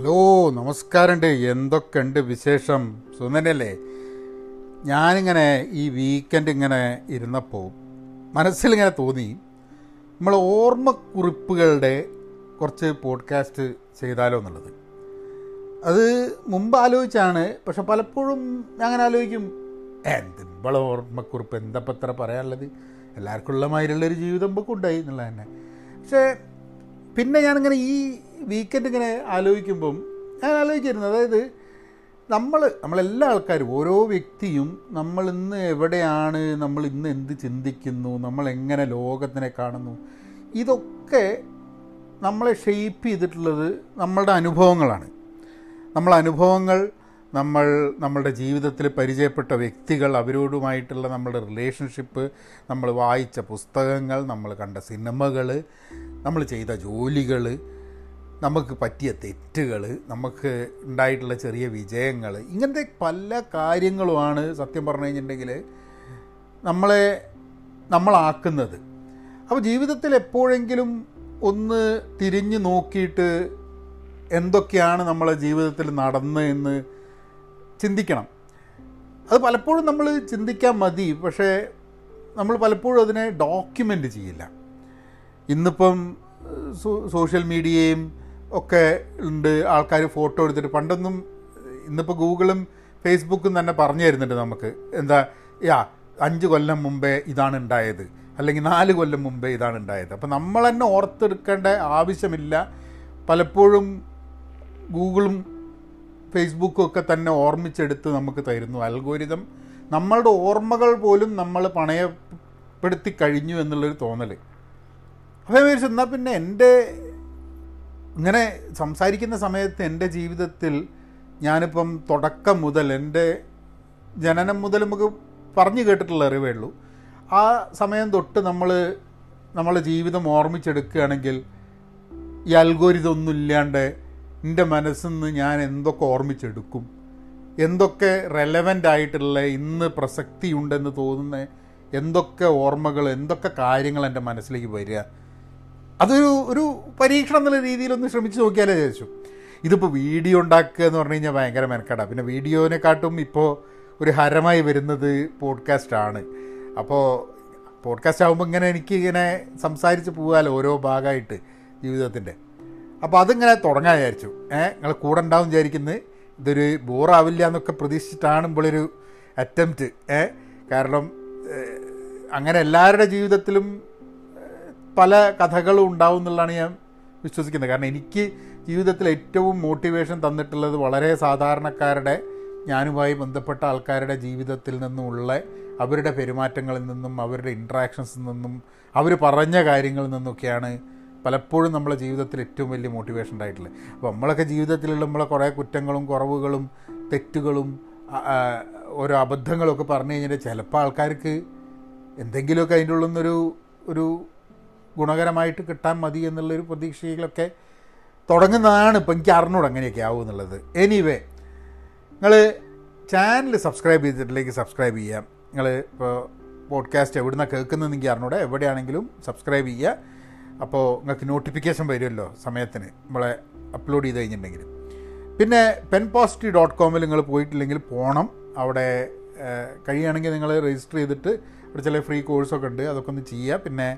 Hello നമസ്കാരമുണ്ട്. എന്തൊക്കെയുണ്ട് വിശേഷം? സുന്ദനല്ലേ ഞാനിങ്ങനെ ഈ വീക്കെൻഡ് ഇങ്ങനെ ഇരുന്നപ്പോൾ മനസ്സിലിങ്ങനെ തോന്നി. നമ്മൾ ഓർമ്മക്കുറിപ്പുകളുടെ കുറച്ച് പോഡ്കാസ്റ്റ് ചെയ്താലോ എന്നുള്ളത്. അത് മുമ്പ് ആലോചിച്ചാണ് പക്ഷെ പലപ്പോഴും ഞാൻ അങ്ങനെ ആലോചിക്കും. എന്തിമ്പള ഓർമ്മക്കുറിപ്പ്? എന്തപ്പം എത്ര പറയാനുള്ളത്? എല്ലാവർക്കും ഉള്ള മാതിരിയുള്ളൊരു ജീവിതം ഇപ്പോൾ ഉണ്ടായി എന്നുള്ളത് തന്നെ. പക്ഷേ പിന്നെ ഞാനിങ്ങനെ ഈ വീക്കെൻഡ് ഇങ്ങനെ ആലോചിക്കുമ്പം ഞാൻ ആലോചിച്ചിരുന്നു. അതായത് നമ്മൾ നമ്മളെല്ലാ ആൾക്കാരും ഓരോ വ്യക്തിയും നമ്മൾ ഇന്ന് എവിടെയാണ് നമ്മൾ ഇന്ന് എന്ത് ചിന്തിക്കുന്നു നമ്മൾ എങ്ങനെ ലോകത്തിനെ കാണുന്നു ഇതൊക്കെ നമ്മളെ ഷെയ്പ്പ് ചെയ്തിട്ടുള്ളത് നമ്മളുടെ അനുഭവങ്ങളാണ്. നമ്മളെ അനുഭവങ്ങൾ നമ്മൾ നമ്മളുടെ ജീവിതത്തിൽ പരിചയപ്പെട്ട വ്യക്തികൾ അവരോടുമായിട്ടുള്ള നമ്മളുടെ റിലേഷൻഷിപ്പ് നമ്മൾ വായിച്ച പുസ്തകങ്ങൾ നമ്മൾ കണ്ട സിനിമകൾ നമ്മൾ ചെയ്ത ജോലികൾ നമുക്ക് പറ്റിയ തെറ്റുകൾ നമുക്ക് ഉണ്ടായിട്ടുള്ള ചെറിയ വിജയങ്ങൾ ഇങ്ങനത്തെ പല കാര്യങ്ങളുമാണ് സത്യം പറഞ്ഞു കഴിഞ്ഞിട്ടുണ്ടെങ്കിൽ നമ്മളെ നമ്മളാക്കുന്നത്. അപ്പോൾ ജീവിതത്തിൽ എപ്പോഴെങ്കിലും ഒന്ന് തിരിഞ്ഞു നോക്കിയിട്ട് എന്തൊക്കെയാണ് നമ്മളെ ജീവിതത്തിൽ നടന്ന് എന്ന് ചിന്തിക്കണം. അത് പലപ്പോഴും നമ്മൾ ചിന്തിക്കാൻ മതി പക്ഷേ നമ്മൾ പലപ്പോഴും അതിനെ ഡോക്യുമെന്റ് ചെയ്യില്ല. ഇന്നിപ്പം സോഷ്യൽ മീഡിയയും ഒക്കെ ഉണ്ട്. ആൾക്കാർ ഫോട്ടോ എടുത്തിട്ട് പണ്ടൊന്നും ഇന്നിപ്പോൾ ഗൂഗിളും ഫേസ്ബുക്കും തന്നെ പറഞ്ഞു തരുന്നുണ്ട് നമുക്ക്. എന്താ യാ അഞ്ച് കൊല്ലം മുമ്പേ ഇതാണ് ഉണ്ടായത്. അല്ലെങ്കിൽ നാല് കൊല്ലം മുമ്പേ ഇതാണ് ഉണ്ടായത്. അപ്പം നമ്മൾ തന്നെ ഓർത്തെടുക്കേണ്ട ആവശ്യമില്ല. പലപ്പോഴും ഗൂഗിളും ഫേസ്ബുക്കും ഒക്കെ തന്നെ ഓർമ്മിച്ചെടുത്ത് നമുക്ക് തരുന്നു അൽഗോരിതം. നമ്മളുടെ ഓർമ്മകൾ പോലും നമ്മൾ പണയപ്പെടുത്തി കഴിഞ്ഞു എന്നുള്ളൊരു തോന്നൽ അപ്പോൾ വിചാരിച്ചു എന്നാൽ പിന്നെ എന്റെ ഇങ്ങനെ സംസാരിക്കുന്ന സമയത്ത് എന്റെ ജീവിതത്തിൽ ഞാനിപ്പം തുടക്കം മുതൽ എന്റെ ജനനം മുതൽ നമുക്ക് പറഞ്ഞു കേട്ടിട്ടുള്ള അറിവേ ഉള്ളൂ. ആ സമയം തൊട്ട് നമ്മൾ നമ്മളെ ജീവിതം ഓർമ്മിച്ചെടുക്കുകയാണെങ്കിൽ ഈ അൽഗോരിതൊന്നും ഇല്ലാണ്ട് എന്റെ മനസ്സിൽ നിന്ന് ഞാൻ എന്തൊക്കെ ഓർമ്മിച്ചെടുക്കും എന്തൊക്കെ റെലവന്റ് ആയിട്ടുള്ള ഇന്ന് പ്രസക്തിയുണ്ടെന്ന് തോന്നുന്ന എന്തൊക്കെ ഓർമ്മകൾ എന്തൊക്കെ കാര്യങ്ങൾ എന്റെ മനസ്സിലേക്ക് വരിക അതൊരു ഒരു പരീക്ഷണം എന്നുള്ള രീതിയിലൊന്ന് ശ്രമിച്ച് നോക്കിയാലേ ചോദിച്ചു ഇതിപ്പോൾ വീഡിയോ ഉണ്ടാക്കുക എന്ന് പറഞ്ഞു കഴിഞ്ഞാൽ ഭയങ്കര മെനക്കെടാ. പിന്നെ വീഡിയോനെക്കാട്ടും ഇപ്പോൾ ഒരു ഹരമായി വരുന്നത് പോഡ്കാസ്റ്റ് ആണ്. അപ്പോൾ പോഡ്കാസ്റ്റ് ആകുമ്പോൾ ഇങ്ങനെ എനിക്ക് ഇങ്ങനെ സംസാരിച്ച് പോകാമല്ലോ ഓരോ ഭാഗമായിട്ട് ജീവിതത്തിന്റെ അപ്പോൾ അതിങ്ങനെ തുടങ്ങാൻ വിചാരിച്ചു. ഏഹ് നിങ്ങൾ കൂടെ ഉണ്ടാവും വിചാരിക്കുന്നത് ഇതൊരു ബോറാവില്ല എന്നൊക്കെ പ്രതീക്ഷിച്ചിട്ടാണ് ഇപ്പോഴൊരു അറ്റംപ്റ്റ് ഏഹ് കാരണം അങ്ങനെ എല്ലാവരുടെ ജീവിതത്തിലും പല കഥകളും ഉണ്ടാവും എന്നുള്ളതാണ് ഞാൻ വിശ്വസിക്കുന്നത്. കാരണം എനിക്ക് ജീവിതത്തിൽ ഏറ്റവും മോട്ടിവേഷൻ തന്നിട്ടുള്ളത് വളരെ സാധാരണക്കാരുടെ ഞാനുമായി ബന്ധപ്പെട്ട ആൾക്കാരുടെ ജീവിതത്തിൽ നിന്നുമുള്ള അവരുടെ പെരുമാറ്റങ്ങളിൽ നിന്നും അവരുടെ ഇൻട്രാക്ഷൻസിൽ നിന്നും അവർ പറഞ്ഞ കാര്യങ്ങളിൽ നിന്നൊക്കെയാണ് പലപ്പോഴും നമ്മളെ ജീവിതത്തിൽ ഏറ്റവും വലിയ മോട്ടിവേഷൻ ഉണ്ടായിട്ടുള്ളത്. അപ്പോൾ നമ്മളൊക്കെ ജീവിതത്തിലുള്ള നമ്മളെ കുറേ കുറ്റങ്ങളും കുറവുകളും തെറ്റുകളും ഓരോ അബദ്ധങ്ങളൊക്കെ പറഞ്ഞു കഴിഞ്ഞാൽ ചിലപ്പോൾ ആൾക്കാർക്ക് എന്തെങ്കിലുമൊക്കെ അതിന്റെ ഉള്ളിൽ നിന്നൊരു ഒരു ഗുണകരമായിട്ട് കിട്ടാൻ മതി എന്നുള്ളൊരു പ്രതീക്ഷയിലൊക്കെ തുടങ്ങുന്നതാണ് ഇപ്പം എനിക്ക് അറിഞ്ഞൂടെ അങ്ങനെയൊക്കെ ആവും എന്നുള്ളത്. എനിവേ നിങ്ങൾ ചാനൽ സബ്സ്ക്രൈബ് ചെയ്തിട്ടില്ലെങ്കിൽ സബ്സ്ക്രൈബ് ചെയ്യാം നിങ്ങൾ ഇപ്പോൾ പോഡ്കാസ്റ്റ് എവിടുന്ന കേൾക്കുന്നതെന്ന് എനിക്ക് അറിഞ്ഞൂടെ. എവിടെയാണെങ്കിലും സബ്സ്ക്രൈബ് ചെയ്യുക. അപ്പോൾ നിങ്ങൾക്ക് നോട്ടിഫിക്കേഷൻ വരുമല്ലോ സമയത്തിന്. നമ്മളെ അപ്ലോഡ് ചെയ്ത് കഴിഞ്ഞിട്ടുണ്ടെങ്കിൽ. പിന്നെ പെൻ പോസിറ്റീവ് ഡോട്ട് കോമിൽ നിങ്ങൾ പോയിട്ടില്ലെങ്കിൽ പോകണം. അവിടെ കഴിയുകയാണെങ്കിൽ നിങ്ങൾ രജിസ്റ്റർ ചെയ്തിട്ട് അവിടെ ചില ഫ്രീ കോഴ്സൊക്കെ ഉണ്ട്. അതൊക്കെ ഒന്ന് ചെയ്യുക. പിന്നെ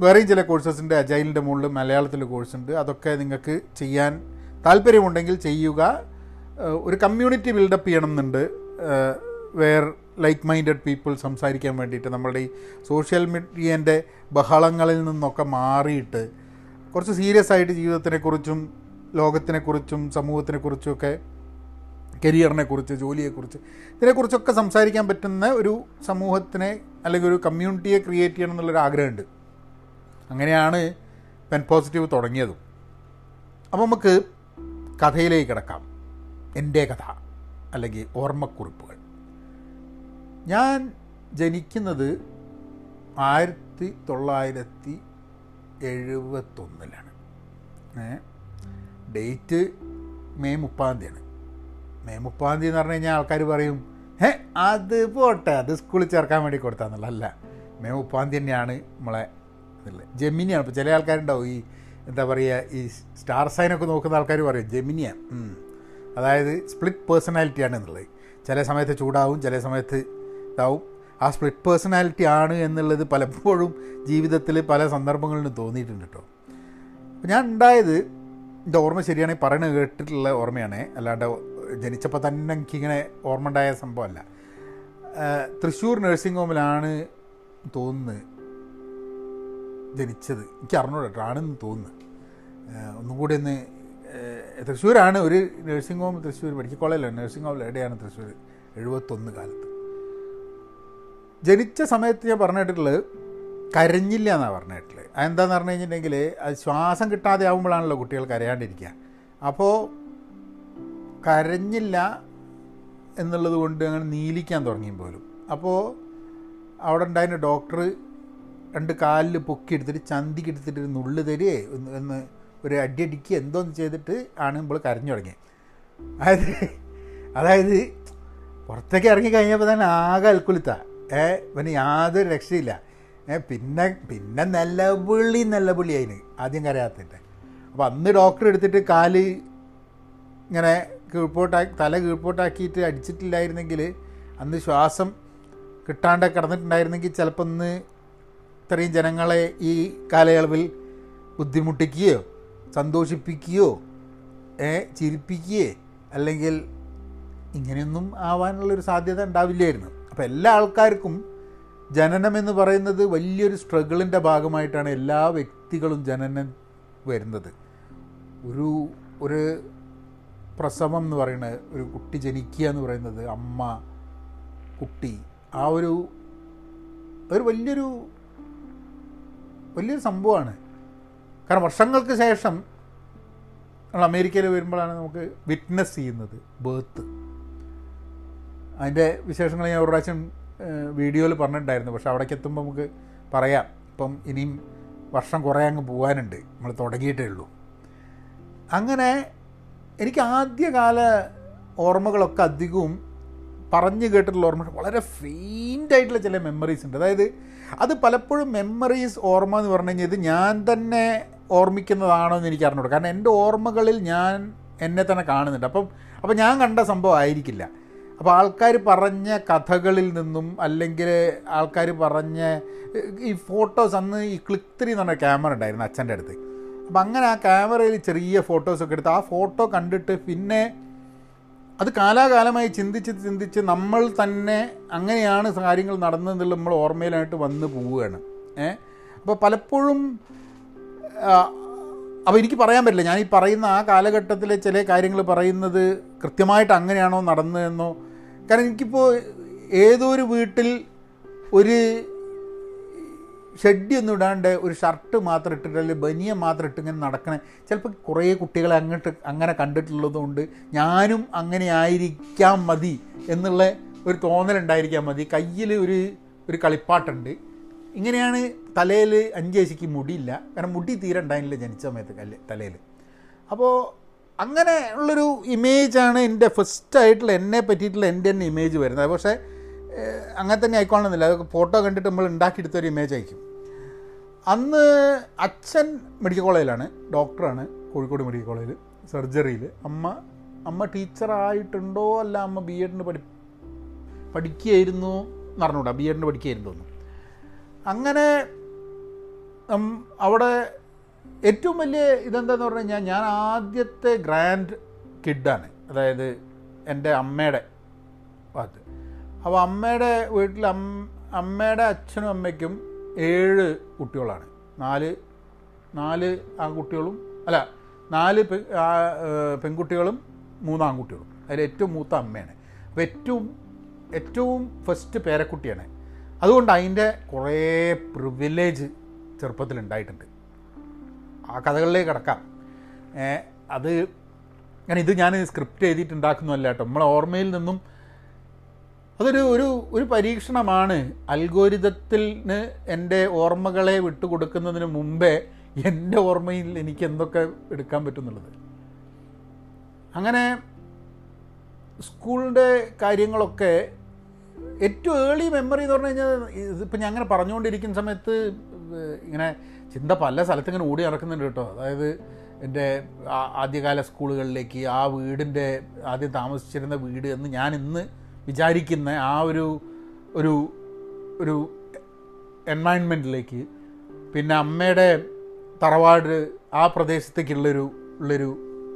വേറെയും ചില കോഴ്സസിന്റെ അജൈലിന്റെ മുകളിൽ മലയാളത്തിൽ കോഴ്സ് ഉണ്ട് അതൊക്കെ നിങ്ങൾക്ക് ചെയ്യാൻ താല്പര്യമുണ്ടെങ്കിൽ ചെയ്യുക. ഒരു കമ്മ്യൂണിറ്റി ബിൽഡപ്പ് ചെയ്യണം എന്നുണ്ട് വേർ ലൈക്ക് മൈൻഡഡ് പീപ്പിൾ സംസാരിക്കാൻ വേണ്ടിയിട്ട്. നമ്മളുടെ ഈ സോഷ്യൽ മീഡിയേന്റെ ബഹളങ്ങളിൽ നിന്നൊക്കെ മാറിയിട്ട് കുറച്ച് സീരിയസ് ആയിട്ട് ജീവിതത്തിനെക്കുറിച്ചും ലോകത്തിനെക്കുറിച്ചും സമൂഹത്തിനെക്കുറിച്ചുമൊക്കെ കരിയറിനെക്കുറിച്ച് ജോലിയെക്കുറിച്ച് ഇതിനെക്കുറിച്ചൊക്കെ സംസാരിക്കാൻ പറ്റുന്ന ഒരു സമൂഹത്തിനെ അല്ലെങ്കിൽ ഒരു കമ്മ്യൂണിറ്റിയെ ക്രിയേറ്റ് ചെയ്യണം എന്നുള്ളൊരു ആഗ്രഹമുണ്ട്. അങ്ങനെയാണ് പെൻ പോസിറ്റീവ് തുടങ്ങിയതും. അപ്പോൾ നമുക്ക് കഥയിലേക്ക് കിടക്കാം. എന്റെ കഥ അല്ലെങ്കിൽ ഓർമ്മക്കുറിപ്പുകൾ. ഞാൻ ജനിക്കുന്നത് ആയിരത്തി തൊള്ളായിരത്തി എഴുപത്തൊന്നിലാണ് ഡേറ്റ് മെയ് മുപ്പാം തീയതിയാണ്. മെയ് മുപ്പാം തീയതി എന്ന് പറഞ്ഞു കഴിഞ്ഞാൽ ആൾക്കാർ പറയും ഏ അത് പോട്ടെ അത് സ്കൂളിൽ ചേർക്കാൻ വേണ്ടി കൊടുത്താന്നുള്ള അല്ല മെയ് മുപ്പാം തീയതി തന്നെയാണ് നമ്മളെ ഇതുള്ളത് ജെമിനിയാണ്. ഇപ്പോൾ ചില ആൾക്കാരുണ്ടാവും ഈ എന്താ പറയുക ഈ സ്റ്റാർ സൈനൊക്കെ നോക്കുന്ന ആൾക്കാർ പറയും ജെമിനിയാണ്. അതായത് സ്പ്ലിറ്റ് പേഴ്സണാലിറ്റിയാണ് എന്നുള്ളത്. ചില സമയത്ത് ചൂടാവും ചില സമയത്ത് ഇതാവും. ആ സ്പ്ലിറ്റ് പേഴ്സണാലിറ്റി ആണ് എന്നുള്ളത് പലപ്പോഴും ജീവിതത്തിൽ പല സന്ദർഭങ്ങളിലും തോന്നിയിട്ടുണ്ട് കേട്ടോ ഞാൻ ഉണ്ടായത് എന്റെ ഓർമ്മ ശരിയാണെങ്കിൽ പറയണ കേട്ടിട്ടുള്ള ഓർമ്മയാണ്. അല്ലാണ്ട് ജനിച്ചപ്പോൾ തന്നെ എനിക്കിങ്ങനെ ഓർമ്മ ഉണ്ടായ സംഭവമല്ല. തൃശ്ശൂർ നഴ്സിംഗ് ഹോമിലാണ് തോന്നുന്നത്. ജനിച്ചത്. എനിക്ക് അറിഞ്ഞൂടാ കേട്ടോ. ആണെന്ന് തോന്നുന്നു. ഒന്നും കൂടി ഒന്ന് തൃശ്ശൂരാണ്. ഒരു നഴ്സിംഗ് ഹോം തൃശ്ശൂർ മെഡിക്കൽ കോളേജിലാണ് നഴ്സിംഗ് ഹോമിൽ എവിടെയാണ് തൃശ്ശൂർ എഴുപത്തൊന്ന് കാലത്ത്. ജനിച്ച സമയത്ത് ഞാൻ പറഞ്ഞിട്ടുള്ളത് കരഞ്ഞില്ല എന്നാണ് പറഞ്ഞിട്ടുള്ളത്. അതെന്താന്ന് പറഞ്ഞു കഴിഞ്ഞിട്ടുണ്ടെങ്കിൽ അത് ശ്വാസം കിട്ടാതെ ആകുമ്പോഴാണല്ലോ കുട്ടികൾ കരയാണ്ടിരിക്കുക. അപ്പോൾ കരഞ്ഞില്ല എന്നുള്ളത് കൊണ്ട് അങ്ങനെ നീലിക്കാൻ തുടങ്ങി പോലും. അപ്പോൾ അവിടെ ഉണ്ടായിരുന്ന ഡോക്ടർ രണ്ട് കാലിൽ പൊക്കി എടുത്തിട്ട് ചന്തിക്ക് എടുത്തിട്ട് ഒരു നുള്ളു തരികയെ ഒന്ന് ഒന്ന് ഒരു അടി അടിക്കുക എന്തോന്ന് ചെയ്തിട്ട് ആണ് നമ്മൾ കരഞ്ഞു തുടങ്ങിയത് അതായത് അതായത് പുറത്തേക്ക് ഇറങ്ങി കഴിഞ്ഞപ്പോൾ തന്നെ ആകെ അൽക്കുലിത്ത. ഏ പിന്നെ യാതൊരു രക്ഷയില്ല. ഏ പിന്നെ പിന്നെ നിലവിളി നിലവിളി അതിന് ആദ്യം കരയാത്തിന്റെ അപ്പോൾ അന്ന് ഡോക്ടർ എടുത്തിട്ട് കാൽ ഇങ്ങനെ കീഴ്പോട്ടാക്കി തല കീഴ്പോട്ടാക്കിയിട്ട് അടിച്ചിട്ടില്ലായിരുന്നെങ്കിൽ അന്ന് ശ്വാസം കിട്ടാണ്ട് കിടന്നിട്ടുണ്ടായിരുന്നെങ്കിൽ ചിലപ്പോൾ ഇന്ന് ഇത്രയും ജനങ്ങളെ ഈ കാലയളവിൽ ബുദ്ധിമുട്ടിക്കുകയോ സന്തോഷിപ്പിക്കുകയോ ചിരിപ്പിക്കുകയോ അല്ലെങ്കിൽ ഇങ്ങനെയൊന്നും ആവാനുള്ളൊരു സാധ്യത ഉണ്ടാവില്ലായിരുന്നു. അപ്പോൾ എല്ലാ ആൾക്കാർക്കും ജനനം എന്ന് പറയുന്നത് വലിയൊരു സ്ട്രഗിളിന്റെ ഭാഗമായിട്ടാണ് എല്ലാ വ്യക്തികളും ജനനം വരുന്നത്. ഒരു ഒരു പ്രസവം എന്ന് പറയുന്നത് ഒരു കുട്ടി ജനിക്കുക എന്ന് പറയുന്നത് അമ്മ കുട്ടി ആ ഒരു ഒരു വലിയൊരു വലിയൊരു സംഭവമാണ്. കാരണം വർഷങ്ങൾക്ക് ശേഷം നമ്മൾ അമേരിക്കയിൽ വരുമ്പോഴാണ് നമുക്ക് വിറ്റ്നസ് ചെയ്യുന്നത് ബേർത്ത് അതിന്റെ വിശേഷങ്ങൾ ഞാൻ ഒരു പ്രാവശ്യം വീഡിയോയിൽ പറഞ്ഞിട്ടുണ്ടായിരുന്നു. പക്ഷെ അവിടേക്ക് എത്തുമ്പോൾ നമുക്ക് പറയാം. ഇപ്പം ഇനിയും വർഷം കുറേ അങ്ങ് പോകാനുണ്ട്. നമ്മൾ തുടങ്ങിയിട്ടേ ഉള്ളൂ. അങ്ങനെ എനിക്ക് ആദ്യകാല ഓർമ്മകളൊക്കെ അധികവും പറഞ്ഞു കേട്ടിട്ടുള്ള ഓർമ്മ വളരെ ഫെയിന്റ് ആയിട്ടുള്ള ചില മെമ്മറീസ് ഉണ്ട്. അതായത് അത് പലപ്പോഴും മെമ്മറീസ് ഓർമ്മ എന്ന് പറഞ്ഞു കഴിഞ്ഞാൽ ഇത് ഞാൻ തന്നെ ഓർമ്മിക്കുന്നതാണോ എന്ന് എനിക്ക് അറിഞ്ഞൂടാ. കാരണം എന്റെ ഓർമ്മകളിൽ ഞാൻ എന്നെ തന്നെ കാണുന്നുണ്ട്. അപ്പം അപ്പം ഞാൻ കണ്ട സംഭവം ആയിരിക്കില്ല. അപ്പോൾ ആൾക്കാർ പറഞ്ഞ കഥകളിൽ നിന്നും അല്ലെങ്കിൽ ആൾക്കാർ പറഞ്ഞ ഈ ഫോട്ടോസ് അന്ന് ഈ ക്ലിക്ക് ത്രീ എന്ന് പറഞ്ഞ ക്യാമറ ഉണ്ടായിരുന്നു അച്ഛന്റെ അടുത്ത്. അപ്പം അങ്ങനെ ആ ക്യാമറയിൽ ചെറിയ ഫോട്ടോസൊക്കെ എടുത്ത് ആ ഫോട്ടോ കണ്ടിട്ട് പിന്നെ അത് കാലാകാലമായി ചിന്തിച്ച് ചിന്തിച്ച് നമ്മൾ തന്നെ അങ്ങനെയാണ് കാര്യങ്ങൾ നടന്നതെന്നുള്ള നമ്മൾ ഓർമ്മയിലായിട്ട് വന്ന് പോവുകയാണ്. ഏ? അപ്പോൾ പലപ്പോഴും അപ്പോൾ എനിക്ക് പറയാൻ പറ്റില്ല. ഞാൻ ഈ പറയുന്ന ആ കാലഘട്ടത്തിലെ ചില കാര്യങ്ങൾ പറയുന്നത് കൃത്യമായിട്ട് അങ്ങനെയാണോ നടന്നതെന്നോ. കാരണം എനിക്കിപ്പോൾ ഏതോ ഒരു വീട്ടിൽ ഒരു ഷെഡിയൊന്നും ഇടാണ്ട് ഒരു ഷർട്ട് മാത്രം ഇട്ടിട്ട് അല്ലെങ്കിൽ ബനിയ മാത്രം ഇട്ട് ഇങ്ങനെ നടക്കണേ. ചിലപ്പോൾ കുറേ കുട്ടികളെ അങ്ങോട്ട് അങ്ങനെ കണ്ടിട്ടുള്ളതുകൊണ്ട് ഞാനും അങ്ങനെ ആയിരിക്കാം മതി എന്നുള്ള ഒരു തോന്നലുണ്ടായിരിക്കാൻ മതി. കയ്യിൽ ഒരു ഒരു കളിപ്പാട്ടുണ്ട്. ഇങ്ങനെയാണ് തലയിൽ അഞ്ചേശിക്ക് മുടിയില്ല. കാരണം മുടി തീരെ ഉണ്ടായില്ല ജനിച്ച സമയത്ത് കല്ല് തലയിൽ അപ്പോൾ അങ്ങനെ ഉള്ളൊരു ഇമേജാണ് എന്റെ ഫസ്റ്റ് ആയിട്ടുള്ള എന്നെ പറ്റിയിട്ടുള്ള എന്റെ തന്നെ ഇമേജ് വരുന്നത്. പക്ഷേ അങ്ങനെ തന്നെ ആയിക്കോളണമെന്നില്ല. അതൊക്കെ ഫോട്ടോ കണ്ടിട്ട് നമ്മൾ ഉണ്ടാക്കിയെടുത്തൊരു ഇമേജ് ആയിരിക്കും. അന്ന് അച്ഛൻ മെഡിക്കൽ കോളേജിലാണ് ഡോക്ടറാണ് കോഴിക്കോട് മെഡിക്കൽ കോളേജിൽ സർജറിയിൽ അമ്മ അമ്മ ടീച്ചറായിട്ടുണ്ടോ അല്ല അമ്മ ബി എഡിന് പഠി പഠിക്കുകയായിരുന്നു അറിഞ്ഞൂടാ ബി എഡിന് പഠിക്കുകയായിരുന്നു അങ്ങനെ അവിടെ ഏറ്റവും വലിയ ഇതെന്താന്ന് പറഞ്ഞു കഴിഞ്ഞാൽ ഞാൻ ആദ്യത്തെ ഗ്രാൻഡ് കിഡാണ് അതായത് എന്റെ അമ്മയുടെ ഭാഗത്ത്. അപ്പോൾ അമ്മയുടെ വീട്ടിൽ അമ്മയുടെ അച്ഛനും അമ്മയ്ക്കും ഏഴ് കുട്ടികളാണ്. നാല് നാല് ആൺകുട്ടികളും അല്ല നാല് പെൺകുട്ടികളും മൂന്ന് ആൺകുട്ടികളും. അതിൽ ഏറ്റവും മൂത്ത അമ്മയാണ്. അപ്പോൾ ഏറ്റവും ഏറ്റവും ഫസ്റ്റ് പേരക്കുട്ടിയാണ്. അതുകൊണ്ട് അതിന്റെ കുറേ പ്രിവിലേജ് ചെറുപ്പത്തിൽ ഉണ്ടായിട്ടുണ്ട്. ആ കഥകളിലേക്ക് കിടക്കാം. അത് ഞാൻ ഇത് ഞാൻ സ്ക്രിപ്റ്റ് എഴുതിയിട്ടുണ്ടാക്കുന്നതല്ല കേട്ടോ. നമ്മളെ ഓർമ്മയിൽ നിന്നും അതൊരു ഒരു ഒരു പരീക്ഷണമാണ്. അൽഗോരിതത്തിന് എന്റെ ഓർമ്മകളെ വിട്ടുകൊടുക്കുന്നതിന് മുമ്പേ എന്റെ ഓർമ്മയിൽ എനിക്ക് എന്തൊക്കെ എടുക്കാൻ പറ്റുന്നുള്ളത്. അങ്ങനെ സ്കൂളിന്റെ കാര്യങ്ങളൊക്കെ ഏറ്റവും ഏർലി മെമ്മറി എന്ന് പറഞ്ഞു കഴിഞ്ഞാൽ ഇതിപ്പോൾ ഞാൻ അങ്ങനെ പറഞ്ഞുകൊണ്ടിരിക്കുന്ന സമയത്ത് ഇങ്ങനെ ചിന്ത പല സ്ഥലത്ത് ഇങ്ങനെ ഓടി നടക്കുന്നുണ്ട് കേട്ടോ. അതായത് എന്റെ ആദ്യകാല സ്കൂളുകളിലേക്ക് ആ വീടിന്റെ ആദ്യം താമസിച്ചിരുന്ന വീട് എന്ന് ഞാൻ ഇന്ന് വിചാരിക്കുന്ന ആ ഒരു ഒരു ഒരു എൻവയൺമെന്റിലേക്ക് പിന്നെ അമ്മയുടെ തറവാട് ആ പ്രദേശത്തേക്കുള്ളൊരു ഉള്ളൊരു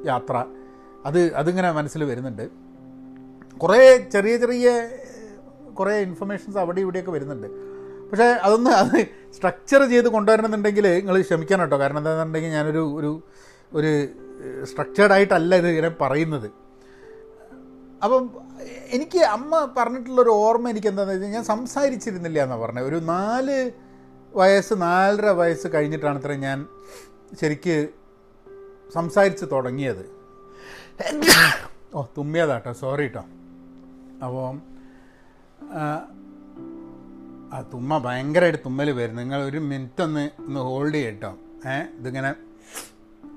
യാത്ര. അത് അതിങ്ങനെ മനസ്സിൽ വരുന്നുണ്ട്. കുറേ ചെറിയ ചെറിയ കുറേ ഇൻഫർമേഷൻസ് അവിടെ ഇവിടെയൊക്കെ വരുന്നുണ്ട്. പക്ഷേ അതൊന്ന് അത് സ്ട്രക്ചർ ചെയ്ത് കൊണ്ടുവരണമെന്നുണ്ടെങ്കിൽ നിങ്ങൾ ക്ഷമിക്കണം കേട്ടോ. കാരണം എന്താണെന്നുണ്ടെങ്കിൽ ഞാനൊരു ഒരു ഒരു സ്ട്രക്ചേർഡ് ആയിട്ടല്ല ഇത് ഇങ്ങനെ പറയുന്നത്. അപ്പം എനിക്ക് അമ്മ പറഞ്ഞിട്ടുള്ളൊരു ഓർമ്മ എനിക്ക് എന്താണെന്ന് വെച്ചാൽ ഞാൻ സംസാരിച്ചിരുന്നില്ല എന്നാണ് പറഞ്ഞത് ഒരു നാല് വയസ്സ് നാലര വയസ്സ് കഴിഞ്ഞിട്ടാണ് അത്ര ഞാൻ ശരിക്ക് സംസാരിച്ച് തുടങ്ങിയത്. ഓ തുമ്മിയതാട്ടോ. സോറി കേട്ടോ അപ്പോൾ ആ തുമ്മ ഭയങ്കരമായിട്ട് തുമ്മൽ വരും നിങ്ങൾ ഒരു മിനിറ്റ് ഒന്ന് ഒന്ന് ഹോൾഡ് ചെയ്യട്ടോ. ഏ ഇതിങ്ങനെ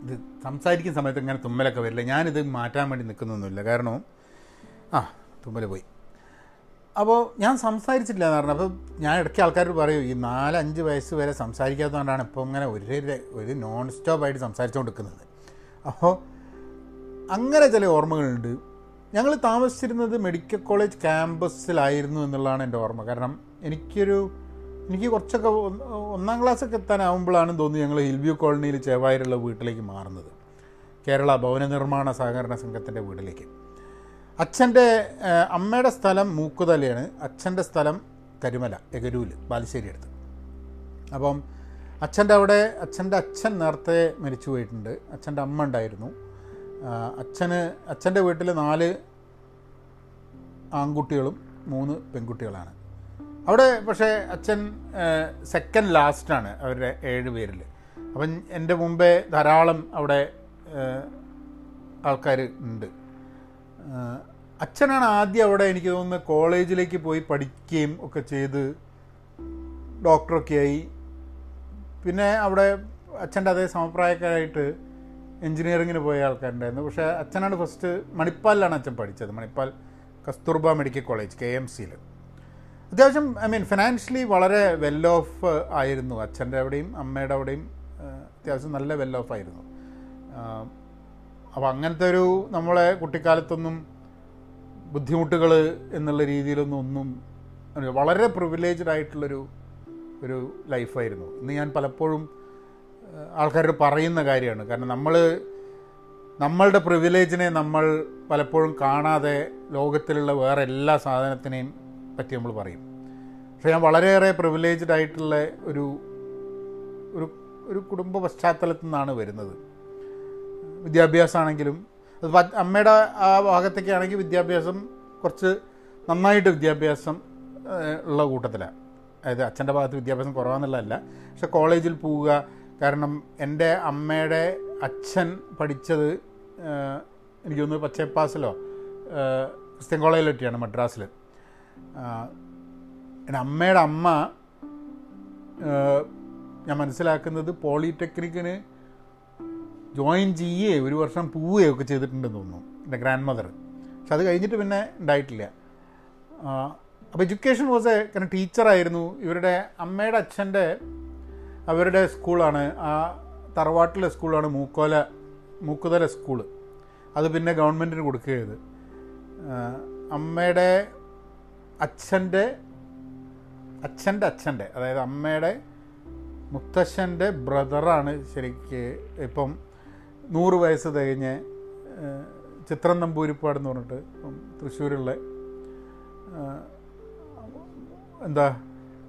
ഇത് സംസാരിക്കുന്ന സമയത്ത് ഇങ്ങനെ തുമ്മലൊക്കെ വരില്ല. ഞാനിത് മാറ്റാൻ വേണ്ടി നിൽക്കുന്നൊന്നുമില്ല. കാരണം ആ തുമ്പൽ പോയി. അപ്പോൾ ഞാൻ സംസാരിച്ചിട്ടില്ല എന്ന് പറഞ്ഞു അപ്പോൾ ഞാൻ ഇടയ്ക്ക് ആൾക്കാർ പറയും ഈ നാലഞ്ച് വയസ്സ് വരെ സംസാരിക്കാത്തതുകൊണ്ടാണ് ഇപ്പോൾ ഇങ്ങനെ ഒരു ഒരു നോൺ സ്റ്റോപ്പായിട്ട് സംസാരിച്ചുകൊണ്ടിരിക്കുന്നത് അപ്പോൾ അങ്ങനെ ചില ഓർമ്മകളുണ്ട്. ഞങ്ങൾ താമസിച്ചിരുന്നത് മെഡിക്കൽ കോളേജ് ക്യാമ്പസിലായിരുന്നു എന്നുള്ളതാണ് എന്റെ ഓർമ്മ. കാരണം എനിക്കൊരു എനിക്ക് കുറച്ചൊക്കെ ഒന്ന് ഒന്നാം ക്ലാസ്സൊക്കെ എത്താനാവുമ്പോഴാണ് തോന്നുന്നു ഞങ്ങൾ ഹിൽവ്യൂ കോളനിയിൽ ചെവായിലുള്ള വീട്ടിലേക്ക് മാറുന്നത്. കേരള ഭവന നിർമ്മാണ സഹകരണ സംഘത്തിന്റെ വീട്ടിലേക്ക്. അച്ഛന്റെ അമ്മയുടെ സ്ഥലം മൂക്കുതലയാണ്. അച്ഛന്റെ സ്ഥലം കരുമല എഗരൂൽ ബാലുശ്ശേരി അടുത്ത് അപ്പം അച്ഛന്റെ അവിടെ അച്ഛന്റെ അച്ഛൻ നേരത്തെ മരിച്ചു പോയിട്ടുണ്ട്. അച്ഛന്റെ അമ്മ ഉണ്ടായിരുന്നു. അച്ഛന് അച്ഛന്റെ വീട്ടിൽ നാല് ആൺകുട്ടികളും മൂന്ന് പെൺകുട്ടികളാണ്. അവിടെ പക്ഷേ അച്ഛൻ സെക്കൻഡ് ലാസ്റ്റാണ് അവരുടെ ഏഴ് പേരിൽ അപ്പം എന്റെ മുമ്പേ ധാരാളം അവിടെ ആൾക്കാർ ഉണ്ട്. അച്ഛനാണ് ആദ്യം അവിടെ എനിക്ക് തോന്നുന്നത് കോളേജിലേക്ക് പോയി പഠിക്കുകയും ഒക്കെ ചെയ്ത് ഡോക്ടറൊക്കെ ആയി. പിന്നെ അവിടെ അച്ഛന്റെ അതേ സമപ്രായക്കാരായിട്ട് എൻജിനീയറിങ്ങിന് പോയ ആൾക്കാരുണ്ടായിരുന്നു. പക്ഷേ അച്ഛനാണ് ഫസ്റ്റ് മണിപ്പാലിലാണ് അച്ഛൻ പഠിച്ചത്. Manipal Kasturba medical college K M സിയിൽ അത്യാവശ്യം ഐ മീൻ ഫിനാൻഷ്യലി വളരെ വെൽ ഓഫ് ആയിരുന്നു. അച്ഛന്റെ അവിടെയും അമ്മയുടെ അവിടെയും അത്യാവശ്യം നല്ല വെൽ ഓഫ് ആയിരുന്നു. അപ്പോൾ അങ്ങനത്തെ ഒരു നമ്മളെ കുട്ടിക്കാലത്തൊന്നും ബുദ്ധിമുട്ടുകൾ എന്നുള്ള രീതിയിലൊന്നും ഒന്നും വളരെ പ്രിവിലേജ്ഡ് ആയിട്ടുള്ളൊരു ഒരു ലൈഫായിരുന്നു ഇന്ന് ഞാൻ പലപ്പോഴും ആൾക്കാരോട് പറയുന്ന കാര്യമാണ്. കാരണം നമ്മൾ നമ്മളുടെ പ്രിവിലേജിനെ നമ്മൾ പലപ്പോഴും കാണാതെ ലോകത്തിലുള്ള വേറെ എല്ലാ സാധനത്തിനെയും പറ്റി നമ്മൾ പറയും. പക്ഷേ ഞാൻ വളരെയേറെ പ്രിവിലേജ്ഡ് ആയിട്ടുള്ള ഒരു ഒരു ഒരു കുടുംബ പശ്ചാത്തലത്തിൽ നിന്നാണ് വരുന്നത്. വിദ്യാഭ്യാസമാണെങ്കിലും അത് അമ്മയുടെ ആ ഭാഗത്തൊക്കെ ആണെങ്കിൽ വിദ്യാഭ്യാസം കുറച്ച് നന്നായിട്ട് വിദ്യാഭ്യാസം ഉള്ള കൂട്ടത്തിലാണ്. അതായത് അച്ഛന്റെ ഭാഗത്ത് വിദ്യാഭ്യാസം കുറവാന്നുള്ളതല്ല. പക്ഷെ കോളേജിൽ പോവുക കാരണം എന്റെ അമ്മയുടെ അച്ഛൻ പഠിച്ചത് എനിക്ക് തോന്നുന്നു പച്ചപ്പാസിലോ ക്രിസ്ത്യൻ കോളേജിലൊക്കെയാണ് മദ്രാസിൽ എന്റെ അമ്മയുടെ അമ്മ ഞാൻ മനസ്സിലാക്കുന്നത് പോളിടെക്നിക്കിന് ജോയിൻ ചെയ്യേ ഒരു വർഷം പോവുകയോ ഒക്കെ ചെയ്തിട്ടുണ്ടെന്ന് തോന്നുന്നു എന്റെ ഗ്രാൻഡ് മദർ പക്ഷെ അത് കഴിഞ്ഞിട്ട് പിന്നെ ഉണ്ടായിട്ടില്ല. അപ്പോൾ എഡ്യൂക്കേഷൻ വാസ് എ കാരണം ടീച്ചറായിരുന്നു ഇവരുടെ അമ്മയുടെ അച്ഛന്റെ അവരുടെ സ്കൂളാണ്. ആ തറവാട്ടിലെ സ്കൂളാണ് മൂക്കോല മൂക്കുതല സ്കൂൾ. അത് പിന്നെ ഗവൺമെന്റിന് കൊടുക്കുകയത് അമ്മയുടെ അച്ഛന്റെ അച്ഛന്റെ അച്ഛന്റെ അതായത് അമ്മയുടെ മുത്തശ്ശന്റെ ബ്രദറാണ് ശരിക്ക് ഇപ്പം നൂറ് വയസ്സ് തികഞ്ഞ് ചിത്രം നമ്പൂരിപ്പാട് എന്ന് പറഞ്ഞിട്ട് ഇപ്പം തൃശ്ശൂരുള്ള എന്താ